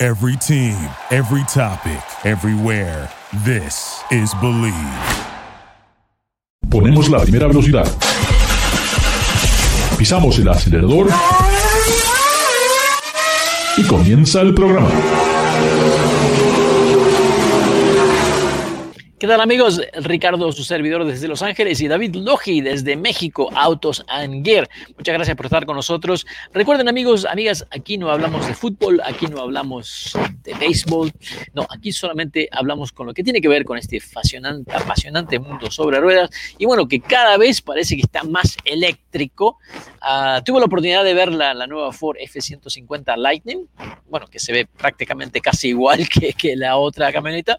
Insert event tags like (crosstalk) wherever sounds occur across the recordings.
Every team, every topic, everywhere. This is Believe. Ponemos la primera velocidad. Pisamos el acelerador. Y comienza el programa. ¿Qué tal amigos? Ricardo, su servidor desde Los Ángeles y David Logi desde México, Autos and Gear. Muchas gracias por estar con nosotros. Recuerden amigos, amigas, aquí no hablamos de fútbol, aquí no hablamos de béisbol, no, aquí solamente hablamos con lo que tiene que ver con este apasionante, apasionante mundo sobre ruedas y bueno, que cada vez parece que está más eléctrico. Uh, tuve la oportunidad de ver la, la, nueva Ford F-150 Lightning, bueno, que se ve prácticamente casi igual (laughs) que, que la otra camioneta,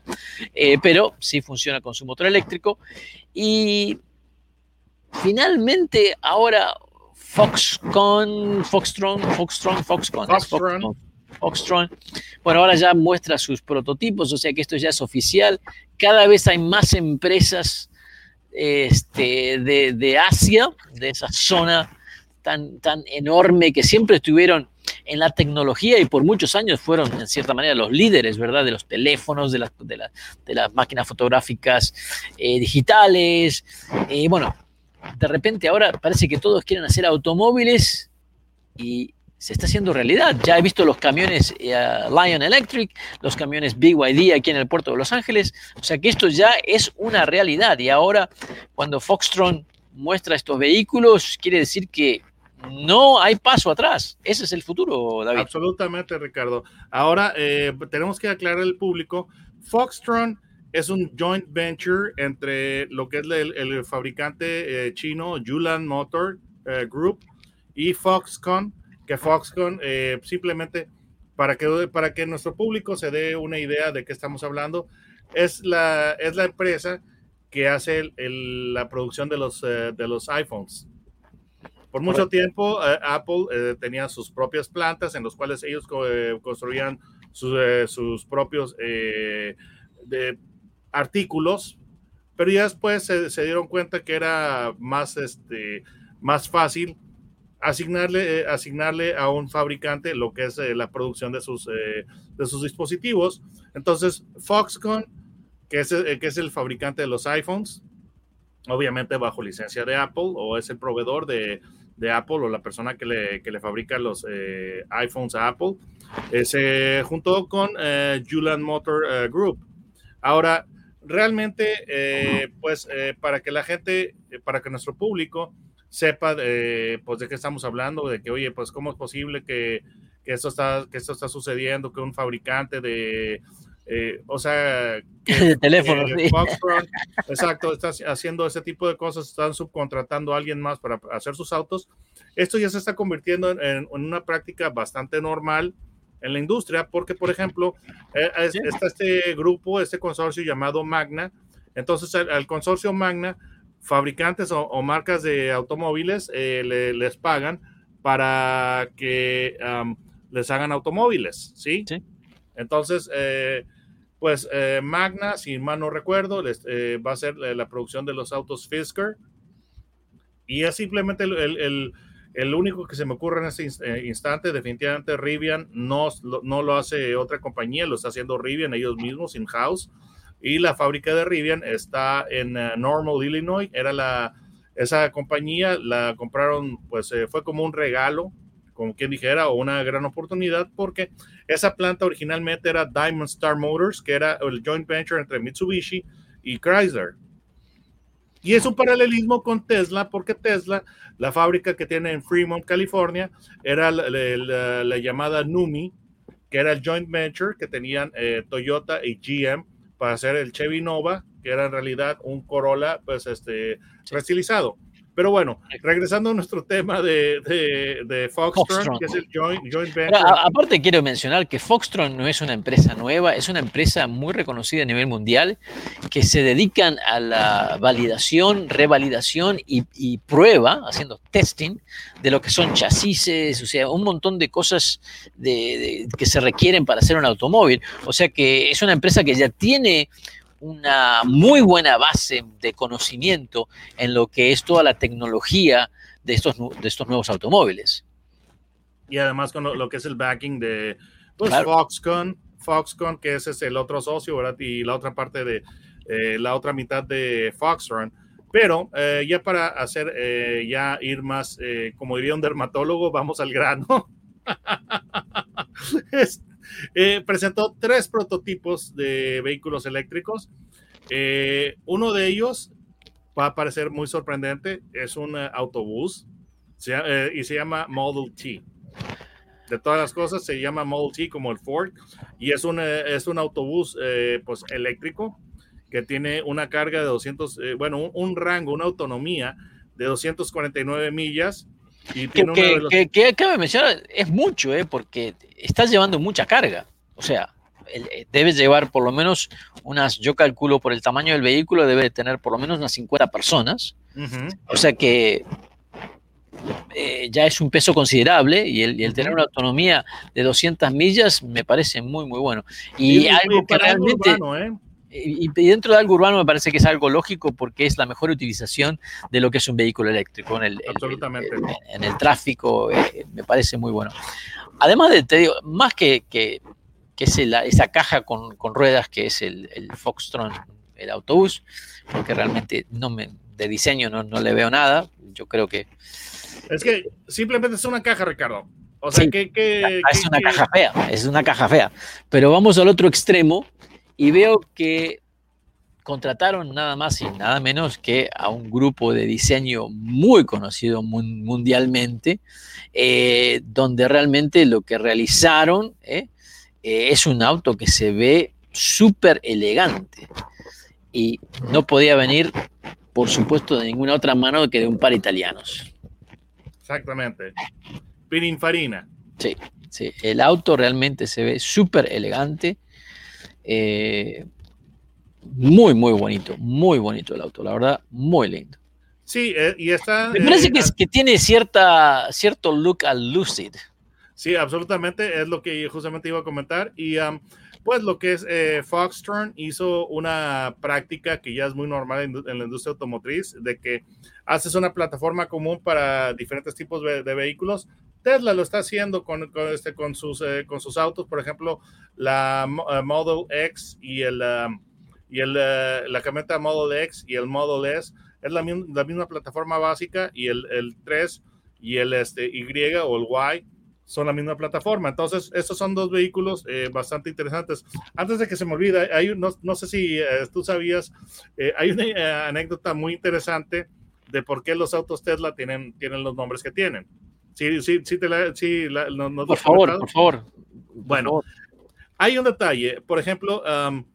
eh, pero sí funciona con su motor eléctrico. Y finalmente ahora Foxconn, Foxtron, Foxtron, Foxconn, Foxtron. Foxtron. Bueno, ahora ya muestra sus prototipos, o sea que esto ya es oficial. Cada vez hay más empresas este, de, de Asia, de esa zona tan, tan enorme que siempre estuvieron en la tecnología y por muchos años fueron, en cierta manera, los líderes, ¿verdad? De los teléfonos, de las, de la, de las máquinas fotográficas eh, digitales. Eh, bueno, de repente ahora parece que todos quieren hacer automóviles y se está haciendo realidad. Ya he visto los camiones eh, Lion Electric, los camiones BYD aquí en el puerto de Los Ángeles. O sea que esto ya es una realidad. Y ahora, cuando Foxtron muestra estos vehículos, quiere decir que no hay paso atrás. Ese es el futuro, David. Absolutamente, Ricardo. Ahora eh, tenemos que aclarar al público, Foxtron es un joint venture entre lo que es el, fabricante eh, chino Yulan Motor eh, Group y Foxconn, que Foxconn simplemente para que, para que nuestro público se dé una idea de qué estamos hablando, es la, es la empresa que hace la producción de los, de los iPhones. Por mucho tiempo, eh, Apple eh, tenía sus propias plantas en las cuales ellos eh, construían sus, sus propios de artículos, pero ya después se, se, dieron cuenta que era más, este, más fácil asignarle, asignarle a un fabricante lo que es la producción de sus, de sus dispositivos. Entonces, Foxconn, que es, que es el fabricante de los iPhones, obviamente bajo licencia de Apple o es el proveedor de, de Apple o la persona que le, que le fabrica los eh, iPhones a Apple, eh, se juntó con eh, Julian Motor eh, Group. Ahora, realmente, eh, pues para que la gente, para que nuestro público sepa pues de qué estamos hablando, de que, oye, pues cómo es posible que, que, está, que esto está sucediendo, que un fabricante de eh, o sea, (laughs) que, de teléfono, que sí. Foxtron, exacto, está haciendo ese tipo de cosas, están subcontratando a alguien más para hacer sus autos. Esto ya se está convirtiendo en, en una práctica bastante normal en la industria, porque, por ejemplo, eh, es, sí. está este grupo, este consorcio llamado Magna. Entonces, al, al consorcio Magna, fabricantes o, o marcas de automóviles eh, le, les pagan para que um, les hagan automóviles, ¿sí? Sí. Entonces, eh, pues eh, Magna, si mal no recuerdo, eh, va a ser la, la, producción de los autos Fisker. Y es simplemente el, el, el, único que se me ocurre en este instante. Definitivamente Rivian no, no, lo hace otra compañía, lo está haciendo Rivian ellos mismos, in-house. Y la fábrica de Rivian está en uh, Normal, Illinois. Era la, esa compañía, la compraron, pues eh, fue como un regalo, como quien dijera, o una gran oportunidad, porque esa planta originalmente era Diamond Star Motors, que era el joint venture entre Mitsubishi y Chrysler. Y es un paralelismo con Tesla, porque Tesla, la fábrica que tiene en Fremont, California, era la, la, la, la llamada NUMI, que era el joint venture que tenían eh, Toyota y GM para hacer el Chevy Nova, que era en realidad un Corolla, pues este, restilizado. Pero bueno, regresando a nuestro tema de, de, Foxtron, que es el joint, venture. aparte quiero mencionar que Foxtron no es una empresa nueva, es una empresa muy reconocida a nivel mundial que se dedican a la validación, revalidación y, prueba, haciendo testing de lo que son chasis, o sea, un montón de cosas de, que se requieren para hacer un automóvil. O sea que es una empresa que ya tiene una muy buena base de conocimiento en lo que es toda la tecnología de estos, de estos nuevos automóviles. Y además con lo, que es el backing de pues, Foxconn, Foxconn, que ese es el otro socio, ¿verdad? Y la otra parte de eh, la otra mitad de Foxconn. Pero eh, ya para hacer, eh, ya ir más, como diría un dermatólogo, vamos al grano. (laughs) Eh, presentó tres prototipos de vehículos eléctricos. Eh, uno de ellos va a parecer muy sorprendente, es un eh, autobús y se llama Model T. De todas las cosas, se llama Model T como el Ford y es un, es un autobús pues, eléctrico que tiene una carga de 200, bueno, un, rango, una autonomía de 249 millas y que, que, cabe mencionar, es mucho, ¿eh? porque estás llevando mucha carga. O sea, eh, debes llevar por lo menos unas, yo calculo por el tamaño del vehículo, debe tener por lo menos unas 50 personas. O sea que eh, ya es un peso considerable y el, tener una autonomía de 200 millas me parece muy, muy bueno. Y, algo que realmente... ¿eh? Y, dentro de algo urbano me parece que es algo lógico porque es la mejor utilización de lo que es un vehículo eléctrico en el, en, el tráfico, eh, me parece muy bueno. Además de, te digo, más que, que, que es esa caja con, con, ruedas que es el, el Foxtron, el autobús, porque realmente no me, de diseño no, no le veo nada, yo creo que... Es que simplemente es una caja, Ricardo. O sea, que, que, es una caja fea, es una caja fea. Pero vamos al otro extremo y veo que contrataron nada más y nada menos que a un grupo de diseño muy conocido mundialmente, eh, donde realmente lo que realizaron eh, eh, es un auto que se ve súper elegante y no podía venir, por supuesto, de ninguna otra mano que de un par italianos. Exactamente. Pininfarina. Sí, sí. El auto realmente se ve súper elegante eh, muy, muy bonito, muy bonito el auto, la verdad, muy lindo. Sí, eh, y está... Me parece que, que, tiene cierta, cierto look al Lucid. Sí, absolutamente, es lo que justamente iba a comentar. Y pues lo que es eh, Foxtron hizo una práctica que ya es muy normal en, la industria automotriz, de que haces una plataforma común para diferentes tipos de vehículos, Tesla lo está haciendo con, este, con, sus, eh, con sus autos, por ejemplo, la eh, Model X y, el, um, y el, eh, la camioneta Model X y el Model S es la, la misma plataforma básica y el, el, 3 y el este, Y o el Y son la misma plataforma. Entonces, estos son dos vehículos bastante interesantes. Antes de que se me olvide, hay, no, no sé si tú sabías, hay una anécdota muy interesante de por qué los autos Tesla tienen, tienen los nombres que tienen. Sí, sí, sí, te la, sí por, favor, por favor, Bueno, hay un detalle. Por ejemplo, um,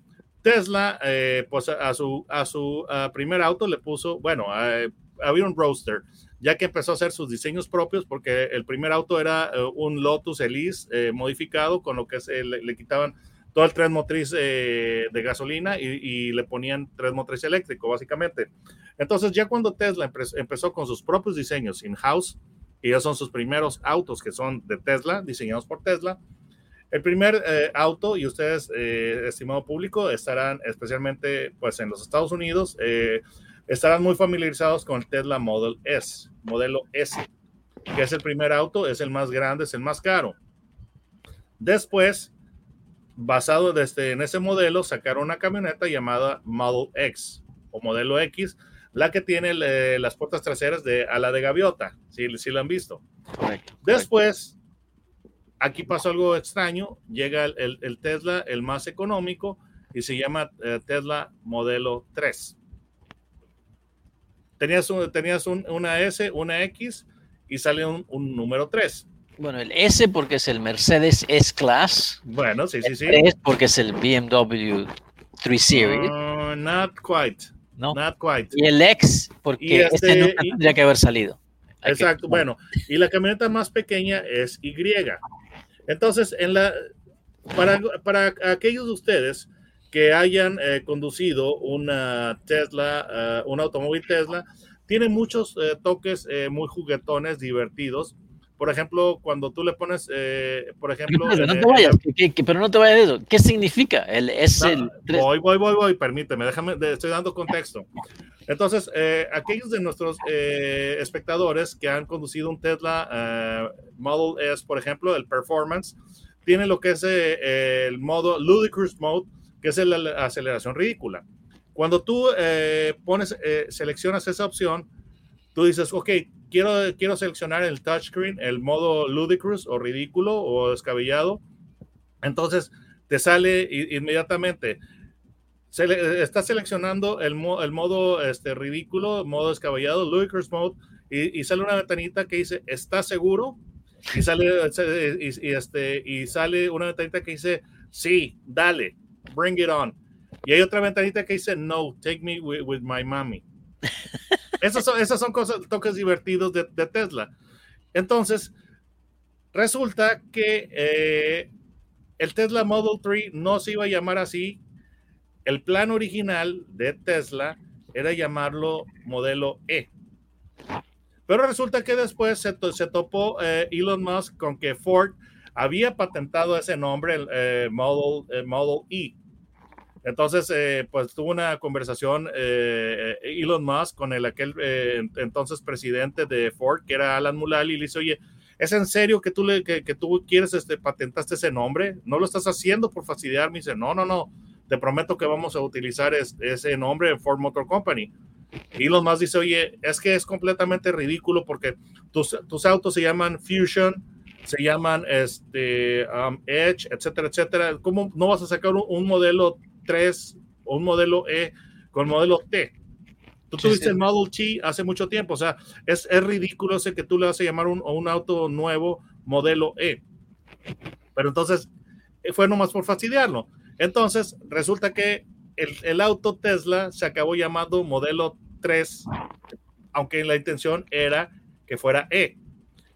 Tesla, eh, pues a su, a su primer auto le puso, bueno, había un Roadster, ya que empezó a hacer sus diseños propios, porque el primer auto era eh, un Lotus Elise eh, modificado, con lo que le, quitaban todo el tren motriz de gasolina y, y, le ponían tren motriz eléctrico, básicamente. Entonces, ya cuando Tesla empezó con sus propios diseños in-house, y ya son sus primeros autos que son de Tesla, diseñados por Tesla. El primer eh, auto, y ustedes, eh, estimado público, estarán especialmente pues, en los Estados Unidos, eh, estarán muy familiarizados con el Tesla Model S, modelo S, que es el primer auto, es el más grande, es el más caro. Después, basado desde en ese modelo, sacaron una camioneta llamada Model X o modelo X, la que tiene eh, las puertas traseras de ala de gaviota, si, lo han visto. Después, aquí pasó algo extraño, llega el, Tesla, el más económico, y se llama eh, Tesla modelo 3. Tenías, tenías una S, una X y sale un, número 3. Bueno, el S porque es el Mercedes S-Class. Bueno, sí, sí, sí. El 3 porque es el BMW 3 Series. Uh, not quite. ¿No? Not quite. Y el X, porque este- este nunca y- tendría que haber salido. Hay que- Exacto, bueno, y la camioneta más pequeña es Y. Entonces, en la, para, para aquellos de ustedes que hayan eh, conducido una Tesla, eh, un automóvil Tesla, tiene muchos eh, toques eh, muy juguetones, divertidos. Por ejemplo, cuando tú le pones, eh, por ejemplo... Pero no en- te vayas, la- que- que- pero no te vayas de eso. ¿Qué significa? El es el No, tres- voy, voy, voy, voy, permíteme, déjame, estoy dando contexto. Entonces, eh, aquellos de nuestros eh, espectadores que han conducido un Tesla eh, Model S, por ejemplo, el Performance, tiene lo que es eh, el modo Ludicrous Mode, que es el- la aceleración ridícula. Cuando tú eh, pones, eh, seleccionas esa opción, tú dices, ok, quiero, quiero seleccionar el touchscreen, el modo ludicrous o ridículo o descabellado. Entonces te sale inmediatamente. Sele- está seleccionando el, mo- el modo este, ridículo, modo descabellado, ludicrous mode, y, y sale una ventanita que dice, ¿estás seguro? Y sale, se- y, y este, y sale una ventanita que dice, sí, dale, bring it on. Y hay otra ventanita que dice, no, take me with, with my mommy. (laughs) Esas son, cosas, toques divertidos de, Tesla. Entonces, resulta que eh, el Tesla Model 3 no se iba a llamar así. El plan original de Tesla era llamarlo modelo E. Pero resulta que después se, to- se topó eh, Elon Musk con que Ford había patentado ese nombre, el eh, Model, Model E. Entonces, eh, pues tuvo una conversación eh, eh, Elon Musk con el aquel eh, entonces presidente de Ford, que era Alan Mulally, y le dice, oye, ¿es en serio que tú, le, que, tú quieres, este, patentaste ese nombre? ¿No lo estás haciendo por fastidiar? Me dice, no, no, no, te prometo que vamos a utilizar es- ese nombre en Ford Motor Company. Elon Musk dice, oye, es que es completamente ridículo porque tus, tus autos se llaman Fusion, se llaman este, um, Edge, etcétera, etcétera. ¿Cómo no vas a sacar un modelo 3 o un modelo E con modelo T? Tú Sí, tuviste sí. el Model T hace mucho tiempo, o sea, es, es ridículo ese que tú le vas a llamar un, a un auto nuevo modelo E. Pero entonces eh, fue nomás por fastidiarlo. Entonces resulta que el, el auto Tesla se acabó llamando modelo 3, aunque la intención era que fuera E.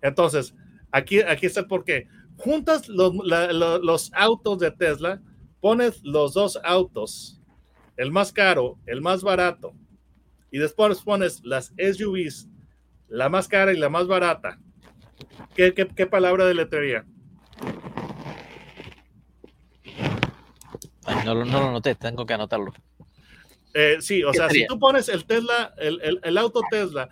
Entonces, aquí, aquí está el porqué. Juntas los, la- los autos de Tesla, pones los dos autos, el más caro, el más barato, y después pones las SUVs, la más cara y la más barata. ¿Qué, qué, qué palabra de letrería? Ay, no, lo- no lo noté, tengo que anotarlo. Eh, sí, o ¿Qué sea, si tú pones el Tesla, el, el- el auto Tesla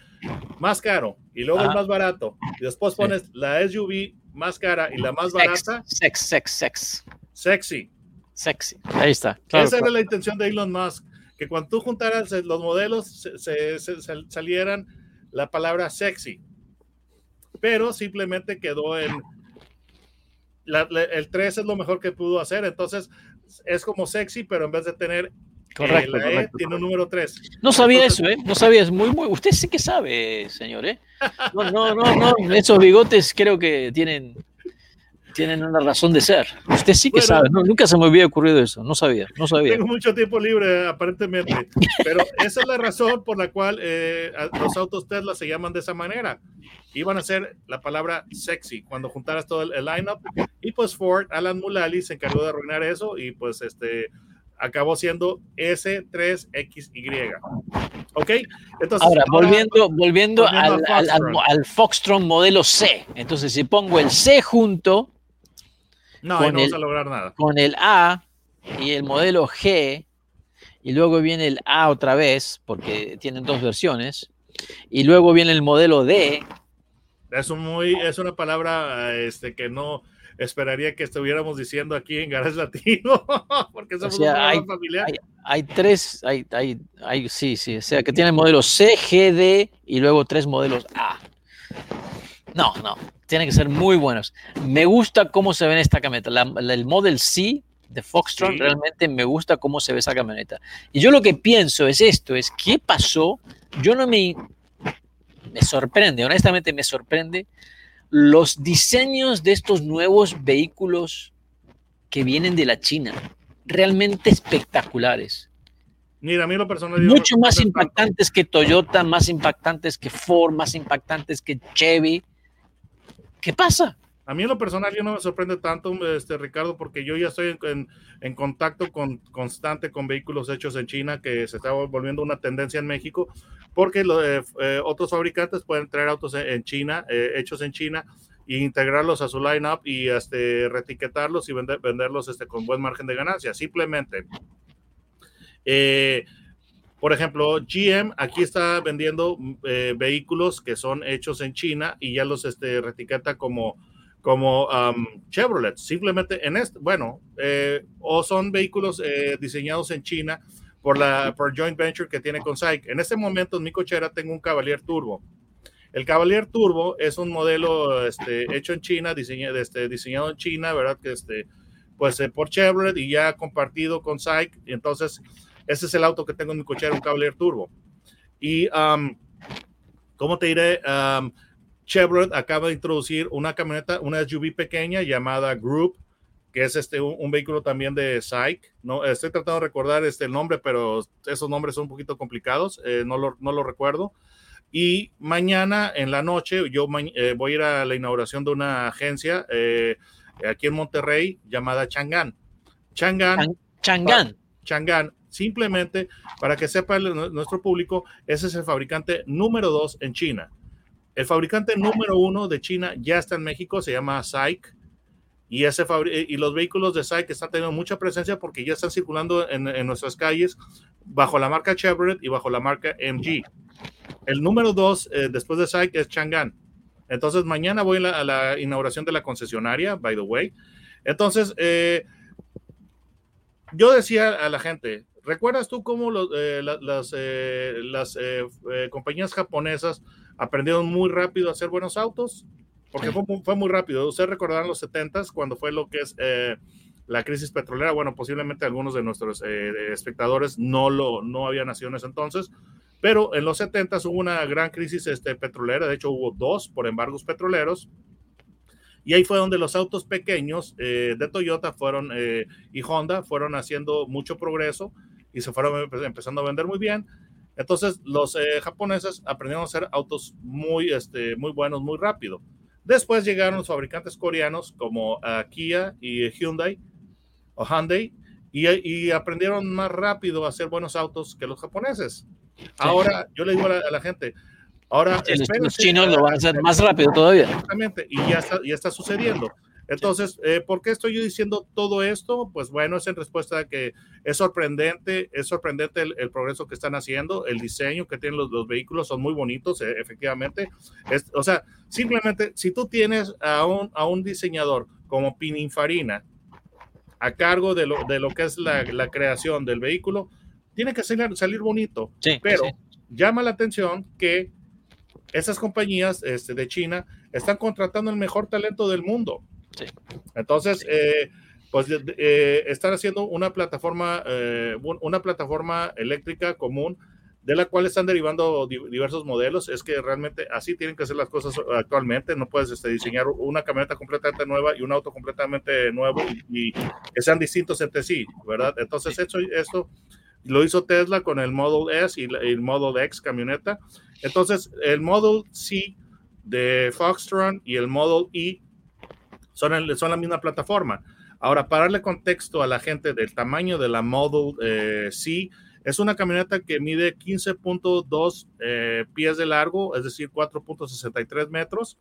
más caro y luego el más barato, y después Sí. pones la SUV más cara y la más Sex, barata, sex, sex, sex, sexy. Sexy. Ahí está. claro, Esa claro. era la intención de Elon Musk, que cuando tú juntaras eh, los modelos se, se- se- sal- salieran la palabra sexy. Pero simplemente quedó en... la- la- el 3 es lo mejor que pudo hacer, entonces es como sexy, pero en vez de tener eh, Correcto, la E, correcto. tiene un número 3. No sabía Entonces- eso, ¿eh? No sabía, es muy, muy. Usted sí que sabe, señor, ¿eh? No, no, no, no. Esos bigotes creo que tienen, tienen una razón de ser. Usted sí que Bueno. sabe. No, nunca se me había ocurrido eso. No sabía, no sabía. Tengo mucho tiempo libre, aparentemente. Pero esa es la razón por la cual eh, los autos Tesla se llaman de esa manera. Iban a ser la palabra sexy cuando juntaras todo el, el lineup. Y pues Ford, Alan Mulally, se encargó de arruinar eso y pues este acabó siendo S3XY. ¿Ok? Entonces, Ahora, volviendo, volviendo, volviendo al, al al- al Foxtron modelo C. Entonces, si pongo el C junto No, con no vas el- a lograr nada. con el A y el modelo G, y luego viene el A otra vez, porque tienen dos versiones, y luego viene el modelo D, Es, un muy, es una palabra este, que no esperaría que estuviéramos diciendo aquí en Garage Latino, (laughs) porque somos sea, un hay- familiar. hay tres, hay, hay, hay, sí, sí, o sea, que tienen modelos C, G, D y luego tres modelos A. No, no, tienen que ser muy buenos. Me gusta cómo se ve en esta camioneta. La- la- el Model C de Foxtron, Sí. realmente me gusta cómo se ve esa camioneta. Y yo lo que pienso es esto, es qué pasó. Yo no me, me sorprende, honestamente me sorprende los diseños de estos nuevos vehículos que vienen de la China, realmente espectaculares. Mira, a mí lo personal. Mucho más impactantes que Toyota, más impactantes que Ford, más impactantes que Chevy. ¿Qué pasa? A mí en lo personal yo no me sorprende tanto, este, Ricardo, porque yo ya estoy en, contacto con, constante con vehículos hechos en China, que se está volviendo una tendencia en México, porque eh, eh, otros fabricantes pueden traer autos en, China, eh, hechos en China, e integrarlos a su lineup y este, retiquetarlos y vender, venderlos este, con buen margen de ganancia. Simplemente, por ejemplo, GM aquí está vendiendo vehículos que son hechos en China y ya los este, retiqueta como como Chevrolet, simplemente en este, bueno, eh, o son vehículos eh, diseñados en China por la por joint venture que tiene con SAIC. En este momento en mi cochera tengo un Cavalier Turbo. El Cavalier Turbo es un modelo este, hecho en China, diseñado, este, diseñado en China, ¿verdad? Que este, pues eh, por Chevrolet y ya compartido con SAIC. Entonces, ese es el auto que tengo en mi cochera, un Cavalier Turbo. Y, ¿cómo te diré? Chevrolet acaba de introducir una camioneta, una SUV pequeña llamada Group, que es este, un, vehículo también de SAIC. No, estoy tratando de recordar este, el nombre, pero esos nombres son un poquito complicados, eh, no, lo, no, lo, recuerdo. Y mañana en la noche yo eh, voy a ir a la inauguración de una agencia eh, aquí en Monterrey llamada Chang'an. Chang'an. Chang'an. Chang'an. Simplemente para que sepa nuestro público, ese es el fabricante número dos en China. El fabricante número uno de China ya está en México, se llama SAIC. Y, ese y los vehículos de SAIC están teniendo mucha presencia porque ya están circulando en, nuestras calles bajo la marca Chevrolet y bajo la marca MG. El número dos eh, después de SAIC es Chang'an. Entonces, mañana voy a la, inauguración de la concesionaria, by the way. Entonces, eh, yo decía a la gente, ¿recuerdas tú cómo eh, las, las compañías japonesas aprendieron muy rápido a hacer buenos autos, porque fue, muy rápido. Ustedes recordarán los 70s, cuando fue lo que es eh, la crisis petrolera. Bueno, posiblemente algunos de nuestros eh, espectadores no, lo, no habían nacido en ese entonces, pero en los 70s hubo una gran crisis este, petrolera. De hecho, hubo dos por embargos petroleros. Y ahí fue donde los autos pequeños eh, de Toyota fueron y Honda fueron haciendo mucho progreso y se fueron empezando a vender muy bien entonces, los eh, japoneses aprendieron a hacer autos muy, este, muy buenos, muy rápido. Después llegaron los fabricantes coreanos como uh, Kia y Hyundai o Hyundai y, aprendieron más rápido a hacer buenos autos que los japoneses. Ahora, yo le digo a la, gente, ahora... los, chinos lo van a hacer más rápido todavía. Exactamente, y ya está, ya está sucediendo. Entonces, eh, ¿por qué estoy yo diciendo todo esto? Pues bueno, es en respuesta a que es sorprendente, es sorprendente el, progreso que están haciendo, el diseño que tienen los, vehículos son muy bonitos, eh, efectivamente. o sea, simplemente si tú tienes a un, a un diseñador como Pininfarina a cargo de lo, de lo que es la, la creación del vehículo, tiene que salir, salir bonito, pero llama la atención que esas compañías este, de China están contratando el mejor talento del mundo. Entonces, eh, pues eh, están haciendo una plataforma, eh, una plataforma eléctrica común de la cual están derivando diversos modelos. Es que realmente así tienen que ser las cosas actualmente. No puedes este, diseñar una camioneta completamente nueva y un auto completamente nuevo y, que sean distintos entre sí, ¿verdad? Entonces, esto, esto lo hizo Tesla con el Model S y el Model X camioneta. Entonces, el Model C de Foxtron y el Model E son, son la misma plataforma. Ahora, para darle contexto a la gente del tamaño de la Model eh, C, es una camioneta que mide 15.2 eh, pies de largo, es decir, 4.63 metros.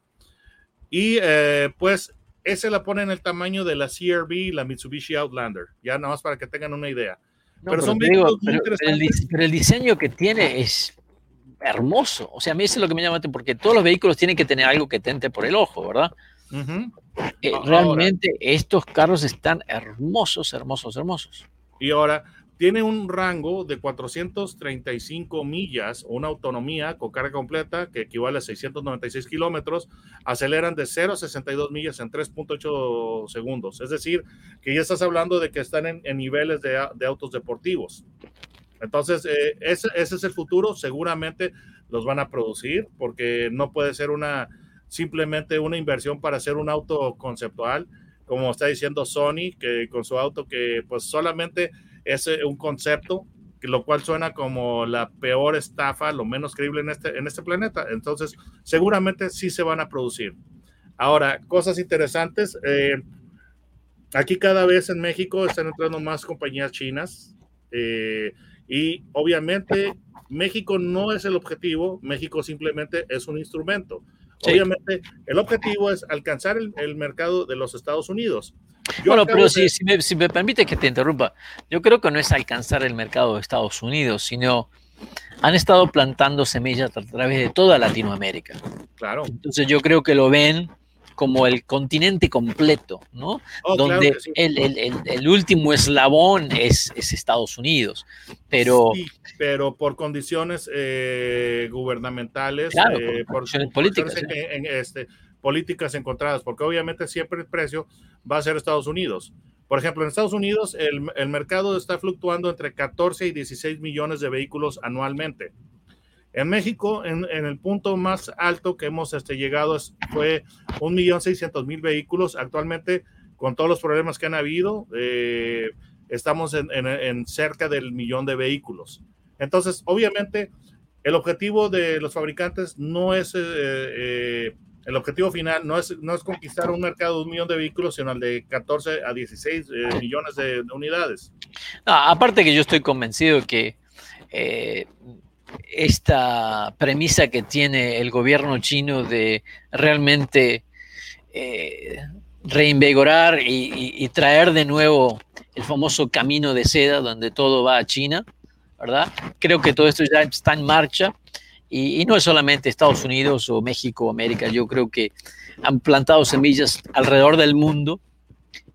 Y eh, pues ese la pone en el tamaño de la CRV la Mitsubishi Outlander, ya nada más para que tengan una idea. pero, son digo, pero, el, diseño que tiene es hermoso. O sea, a mí eso es lo que me llama, porque todos los vehículos tienen que tener algo que tente por el ojo, ¿verdad? Eh, realmente estos carros están hermosos, hermosos, hermosos. Y ahora tiene un rango de 435 millas, una autonomía con carga completa que equivale a 696 kilómetros, aceleran de 0 a 62 millas en 3.8 segundos. Es decir, que ya estás hablando de que están en, niveles de, autos deportivos. Entonces, eh, ese, ese es el futuro. Seguramente los van a producir porque no puede ser una, simplemente una inversión para hacer un auto conceptual, como está diciendo Sony, que con su auto que pues solamente es eh, un concepto lo cual suena como la peor estafa, lo menos creíble en este, en este planeta. Entonces, seguramente sí se van a producir. Ahora, cosas interesantes. Eh, aquí cada vez en México están entrando más compañías chinas eh, y obviamente México no es el objetivo, México simplemente es un instrumento. Obviamente el objetivo es alcanzar el, mercado de los Estados Unidos. bueno, pero si, me, si, me, permite que te interrumpa, yo creo que no es alcanzar el mercado de Estados Unidos, sino han estado plantando semillas a través de toda Latinoamérica. Claro. Entonces yo creo que lo ven como el continente completo, ¿no? Oh, Donde el, último eslabón es, Estados Unidos, pero... pero por condiciones eh, gubernamentales, eh, por, políticas, este, políticas encontradas, porque obviamente siempre el precio va a ser Estados Unidos. Por ejemplo, en Estados Unidos el, el mercado está fluctuando entre 14 y 16 millones de vehículos anualmente. En México, en, el punto más alto que hemos este, llegado fue 1.600.000 vehículos. Actualmente, con todos los problemas que han habido, eh, estamos en, cerca del millón de vehículos. Entonces, obviamente, el objetivo de los fabricantes no es, eh, eh, el objetivo final no es, no es conquistar un mercado de un millón de vehículos, sino el de 14 a 16 millones de, unidades. aparte que yo estoy convencido que esta premisa que tiene el gobierno chino de realmente eh, reinvigorar y, traer de nuevo el famoso camino de seda donde todo va a China, ¿verdad? Creo que todo esto ya está en marcha y, y no es solamente Estados Unidos o México o América, yo creo que han plantado semillas alrededor del mundo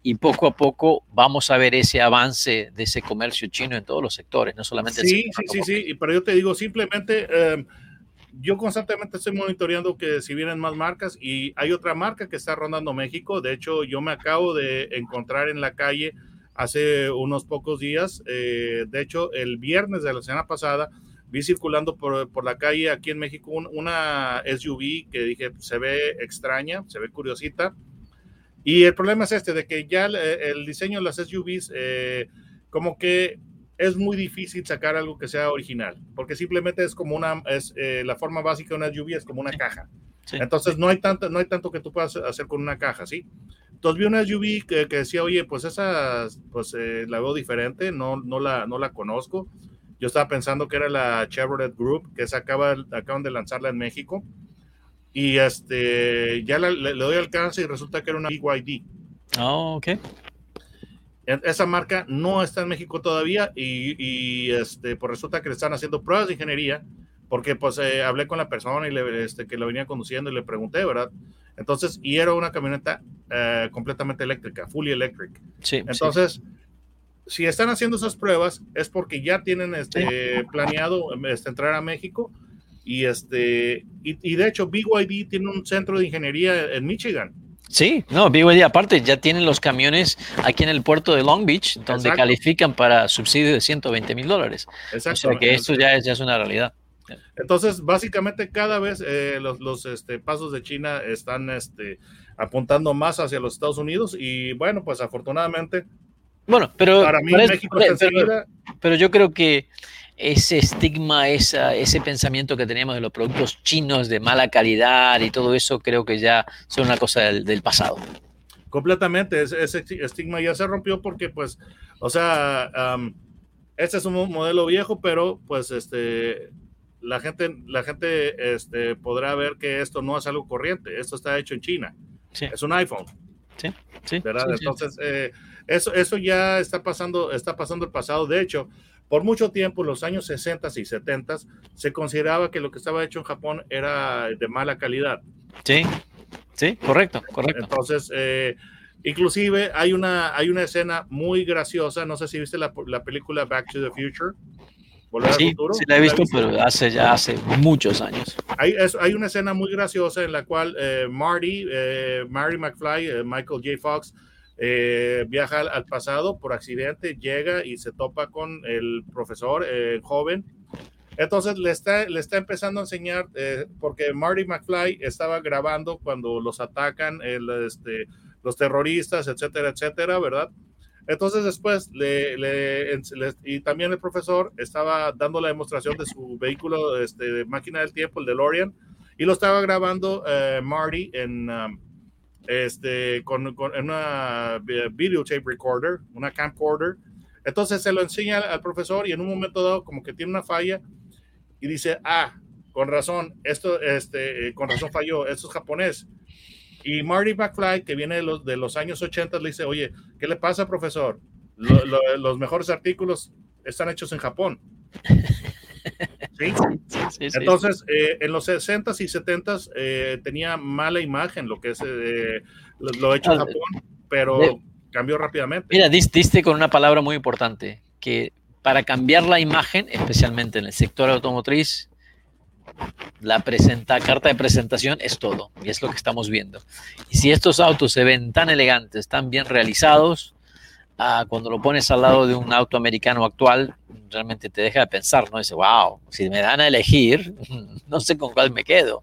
y poco a poco vamos a ver ese avance de ese comercio chino en todos los sectores, no solamente sí, sí, sí, sí, pero yo te digo simplemente, em, yo constantemente estoy monitoreando que si vienen más marcas y hay otra marca que está rondando México, de hecho yo me acabo de encontrar en la calle hace unos pocos días, eh, de hecho el viernes de la semana pasada vi circulando por, por la calle aquí en México una SUV que dije se ve extraña, se ve curiosita, y el problema es este, de que ya el, diseño de las SUVs, eh, como que es muy difícil sacar algo que sea original, porque simplemente es como una, es eh, la forma básica de una SUV es como una caja. Entonces no hay, tanto, no hay tanto que tú puedas hacer con una caja, ¿sí? Entonces vi una SUV que, decía, oye, pues esa, pues eh, la veo diferente, no, no, la, no la conozco. Yo estaba pensando que era la Chevrolet Group, que se acaba, acaban de lanzarla en México y este ya le, doy alcance y resulta que era una BYD. Oh, ok. Esa marca no está en México todavía y, este, pues resulta que le están haciendo pruebas de ingeniería porque pues eh, hablé con la persona y le, este, que lo venía conduciendo y le pregunté, ¿verdad? Entonces, y era una camioneta eh, completamente eléctrica, fully electric. Sí, Entonces, si están haciendo esas pruebas es porque ya tienen este, planeado este, entrar a México y, este, y, de hecho, BYD tiene un centro de ingeniería en Michigan. Sí, no, BYD aparte ya tienen los camiones aquí en el puerto de Long Beach, donde califican para subsidio de 120 mil dólares. O sea que esto ya es, ya es una realidad. Entonces, básicamente cada vez eh, los, los este, pasos de China están este, apuntando más hacia los Estados Unidos y bueno, pues afortunadamente. Bueno, pero, para mí México pero yo creo que ese estigma, esa, ese pensamiento que teníamos de los productos chinos de mala calidad y todo eso, creo que ya son una cosa del, pasado. Completamente, ese, estigma ya se rompió porque, pues, o sea, este es un modelo viejo, pero pues este, la gente, la gente este, podrá ver que esto no es algo corriente, esto está hecho en China, es un iPhone. Sí, sí. ¿verdad? Entonces, eh, eso, eso ya está pasando, está pasando el pasado. De hecho, por mucho tiempo, en los años 60 y 70, se consideraba que lo que estaba hecho en Japón era de mala calidad. Sí, sí, correcto, correcto. Entonces, eh, inclusive hay una, hay una escena muy graciosa, no sé si viste la, la película Back to the Future. sí, sí la he visto, pero hace ya hace muchos años. Hay, hay una escena muy graciosa en la cual eh, Marty, eh, Marty McFly, Michael J. Fox, eh, viaja al, pasado por accidente, llega y se topa con el profesor eh, joven. Entonces le está, le está empezando a enseñar, eh, porque Marty McFly estaba grabando cuando los atacan este, los terroristas, etcétera, etcétera, ¿verdad? Entonces después, y también el profesor estaba dando la demostración de su vehículo este, máquina del tiempo, el DeLorean, y lo estaba grabando eh, Marty en, um, este, con, con una videotape recorder, una camcorder. Entonces se lo enseña al profesor y en un momento dado como que tiene una falla y dice, ah, con razón, esto, este, eh, con razón falló, esto es japonés. Y Marty McFly, que viene de los, de los años 80, le dice, oye, ¿qué le pasa, profesor? Lo, lo, los mejores artículos están hechos en Japón. (laughs) ¿Sí? Sí, sí, Entonces, eh, en los 60s y 70s eh, tenía mala imagen lo que es eh, lo, lo, hecho en Japón, pero cambió rápidamente. Mira, diste con una palabra muy importante, que para cambiar la imagen, especialmente en el sector automotriz, la presenta, carta de presentación es todo, y es lo que estamos viendo. Y si estos autos se ven tan elegantes, tan bien realizados, ah, cuando lo pones al lado de un auto americano actual, realmente te deja de pensar, ¿no? Dice, wow, si me dan a elegir, (laughs) no sé con cuál me quedo.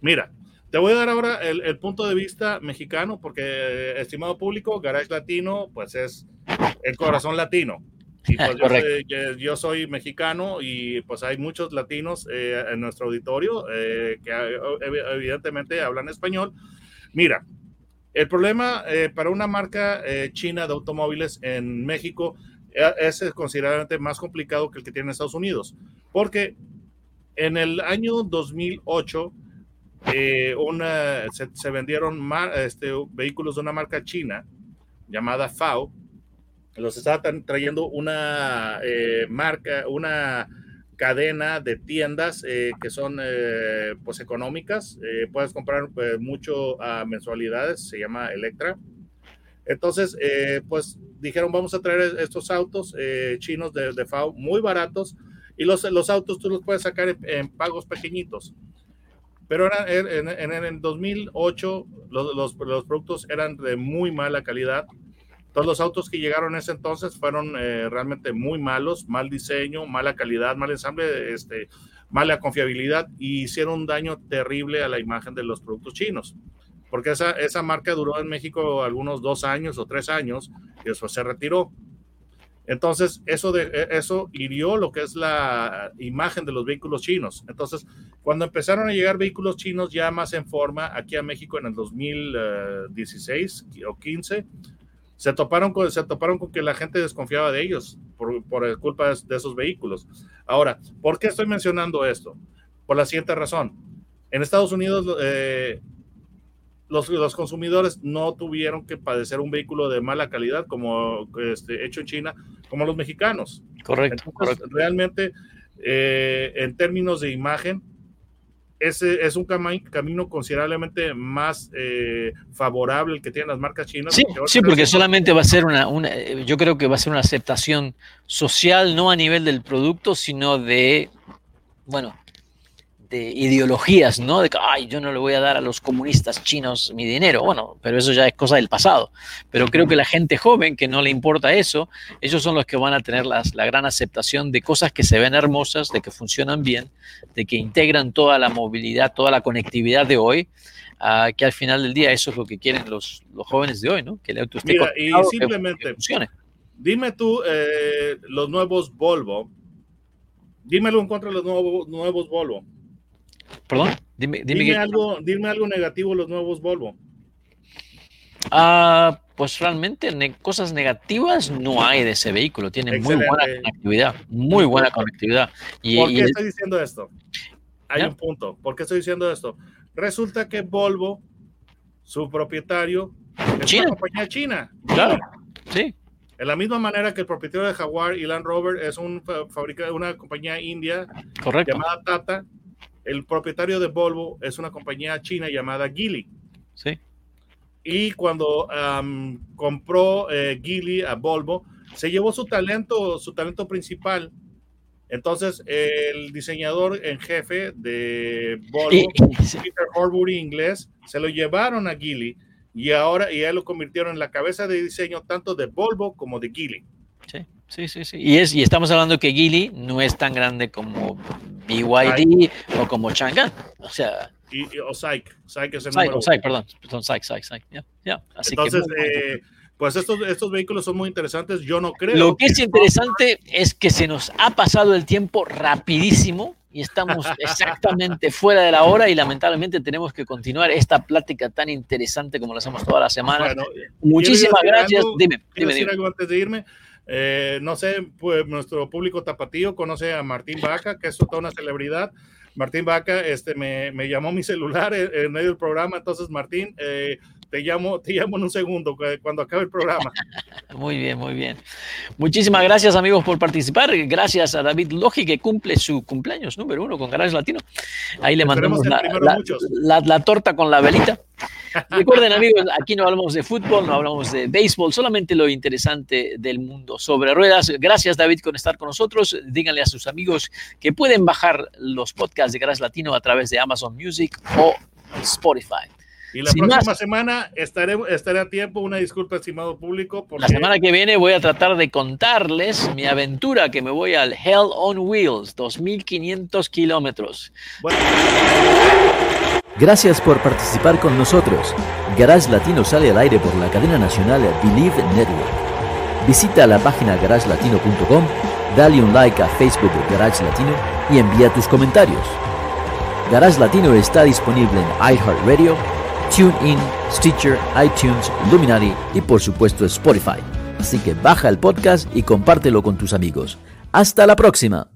Mira, te voy a dar ahora el, el punto de vista mexicano, porque, estimado público, Garage Latino, pues es el corazón latino. Y pues yo, soy, yo, soy, mexicano y pues hay muchos latinos eh, en nuestro auditorio eh, que evidentemente hablan español. Mira, el problema eh, para una marca eh, china de automóviles en México eh, es considerablemente más complicado que el que tiene en Estados Unidos, porque en el año 2008 una, se, vendieron este, vehículos de una marca china llamada FAO, los estaba trayendo una marca, una cadena de tiendas eh, que son eh, pues económicas, eh, puedes comprar pues, mucho a mensualidades, se llama Electra. Entonces, eh, pues dijeron, vamos a traer estos autos chinos de, de, FAO muy baratos y los, los autos tú los puedes sacar en, pagos pequeñitos. Pero era, en, en, en el 2008 los, los, los productos eran de muy mala calidad todos los autos que llegaron en ese entonces fueron eh, realmente muy malos, mal diseño, mala calidad, mal ensamble, este, mala confiabilidad y hicieron un daño terrible a la imagen de los productos chinos. Porque esa, esa marca duró en México algunos dos años o tres años y eso se retiró. Entonces, eso, e, eso hirió lo que es la imagen de los vehículos chinos. Entonces, cuando empezaron a llegar vehículos chinos ya más en forma aquí a México en el 2016 o 15, se toparon con, se toparon con que la gente desconfiaba de ellos por, por culpa de, de, esos vehículos. Ahora, ¿por qué estoy mencionando esto? Por la siguiente razón. En Estados Unidos, eh, los, los, consumidores no tuvieron que padecer un vehículo de mala calidad como este, hecho en China, como los mexicanos. Correcto. Entonces, correcto. Realmente, eh, en términos de imagen, ese es un camino considerablemente más eh, favorable el que tienen las marcas chinas. Sí, sí porque solamente va a ser una, una, yo creo que va a ser una aceptación social, no a nivel del producto, sino de, bueno, de ideologías, ¿no? De que, ay, yo no le voy a dar a los comunistas chinos mi dinero. Bueno, pero eso ya es cosa del pasado. Pero creo que la gente joven que no le importa eso, ellos son los que van a tener las, la gran aceptación de cosas que se ven hermosas, de que funcionan bien, de que integran toda la movilidad, toda la conectividad de hoy. Uh, que al final del día eso es lo que quieren los, los jóvenes de hoy, ¿no? Que el auto esté Mira, y simplemente, que funcione. dime tú, eh, los nuevos Volvo, dímelo en contra de los nuevos, nuevos Volvo. Perdón, dime, dime, dime algo, dime algo negativo los nuevos Volvo. Uh, pues realmente ne cosas negativas no hay de ese vehículo. Tiene Excelente. muy buena conectividad, muy buena conectividad. Y, ¿Por qué y estoy el... diciendo esto? Hay un punto. ¿Por qué estoy diciendo esto? Resulta que Volvo, su propietario, es China. una compañía china. Claro, sí. De la misma manera que el propietario de Jaguar y Land Rover es un fabricante, una compañía india Correcto. llamada Tata, el propietario de Volvo es una compañía china llamada Geely. Sí. Y cuando um, compró eh, Geely a Volvo, se llevó su talento, su talento principal. Entonces, el diseñador en jefe de Volvo, Peter Horbury inglés, se lo llevaron a Geely y ahora y ya lo convirtieron en la cabeza de diseño tanto de Volvo como de Geely. Sí. Sí, sí, sí. Y, es, y estamos hablando que Geely no es tan grande como BYD o como Chang'an. O sea. Y, y, o SAIC. SAIC es el SAIC, número perdón. perdón SAIC, SAIC, SAIC. Yeah, yeah. Así Entonces, que, eh, pues estos, estos vehículos son muy interesantes. Yo no creo. Lo que es interesante es que se nos ha pasado el tiempo rapidísimo y estamos (laughs) exactamente fuera de la hora y lamentablemente tenemos que continuar esta plática tan interesante como la hacemos toda la semana. Muchísimas gracias. dime, dime, dime. Algo antes de irme. Eh, no sé, pues nuestro público tapatío conoce a Martín Vaca, que es toda una celebridad. Martín Vaca este, me, me llamó mi celular en, medio del programa, entonces Martín, eh, te llamo, te llamo en un segundo cuando acabe el programa. Muy bien, muy bien. Muchísimas gracias amigos por participar. Gracias a David Logi que cumple su cumpleaños número uno con Garage Latino. Ahí le mandamos la, la, torta con la velita. Recuerden amigos, aquí no hablamos de fútbol, no hablamos de béisbol, solamente lo interesante del mundo sobre ruedas. Gracias David por estar con nosotros. Díganle a sus amigos que pueden bajar los podcasts de Garage Latino a través de Amazon Music o Spotify. Y la próxima semana estaré, estaré a tiempo. Una disculpa, estimado público. La semana que viene voy a tratar de contarles mi aventura que me voy al Hell on Wheels, 2500 kilómetros. Gracias por participar con nosotros. Garage Latino sale al aire por la cadena nacional Believe Network. Visita la página garagelatino.com, dale un like a Facebook Garage Latino y envía tus comentarios. Garage Latino está disponible en iHeartRadio TuneIn, Stitcher, iTunes, Luminary y por supuesto Spotify. Así que baja el podcast y compártelo con tus amigos. Hasta la próxima.